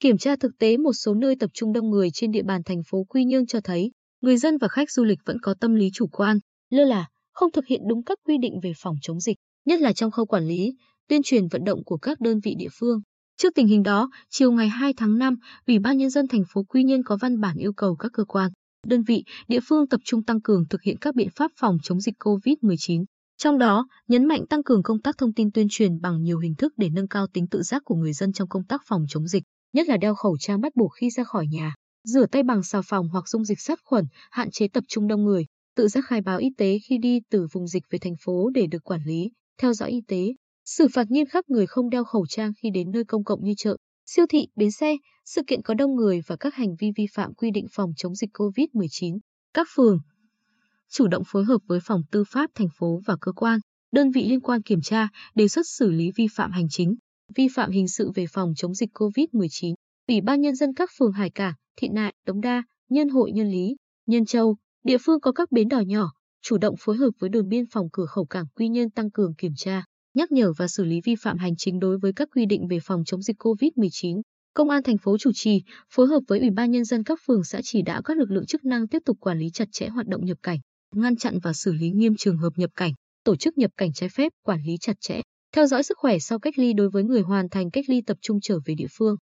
Kiểm tra thực tế một số nơi tập trung đông người trên địa bàn thành phố Quy Nhơn cho thấy, người dân và khách du lịch vẫn có tâm lý chủ quan, lơ là, không thực hiện đúng các quy định về phòng chống dịch, nhất là trong khâu quản lý, tuyên truyền vận động của các đơn vị địa phương. Trước tình hình đó, chiều ngày 2 tháng 5, Ủy ban nhân dân thành phố Quy Nhơn có văn bản yêu cầu các cơ quan, đơn vị, địa phương tập trung tăng cường thực hiện các biện pháp phòng chống dịch COVID-19. Trong đó, nhấn mạnh tăng cường công tác thông tin tuyên truyền bằng nhiều hình thức để nâng cao tính tự giác của người dân trong công tác phòng chống dịch, nhất là đeo khẩu trang bắt buộc khi ra khỏi nhà, rửa tay bằng xà phòng hoặc dung dịch sát khuẩn, hạn chế tập trung đông người, tự giác khai báo y tế khi đi từ vùng dịch về thành phố để được quản lý, theo dõi y tế, xử phạt nghiêm khắc người không đeo khẩu trang khi đến nơi công cộng như chợ, siêu thị, bến xe, sự kiện có đông người và các hành vi vi phạm quy định phòng chống dịch COVID-19. Các phường chủ động phối hợp với phòng tư pháp thành phố và cơ quan, đơn vị liên quan kiểm tra, đề xuất xử lý vi phạm hành chính, vi phạm hình sự về phòng chống dịch COVID-19. Ủy ban nhân dân các phường Hải Cảng, Thị Nại, Đống Đa, Nhân Hội Nhân Lý, Nhân Châu, địa phương có các bến đò nhỏ, chủ động phối hợp với đồn biên phòng cửa khẩu cảng Quy Nhơn tăng cường kiểm tra, nhắc nhở và xử lý vi phạm hành chính đối với các quy định về phòng chống dịch COVID-19. Công an thành phố chủ trì, phối hợp với Ủy ban nhân dân các phường xã chỉ đạo các lực lượng chức năng tiếp tục quản lý chặt chẽ hoạt động nhập cảnh, ngăn chặn và xử lý nghiêm trường hợp nhập cảnh, tổ chức nhập cảnh trái phép, quản lý chặt chẽ, theo dõi sức khỏe sau cách ly đối với người hoàn thành cách ly tập trung trở về địa phương.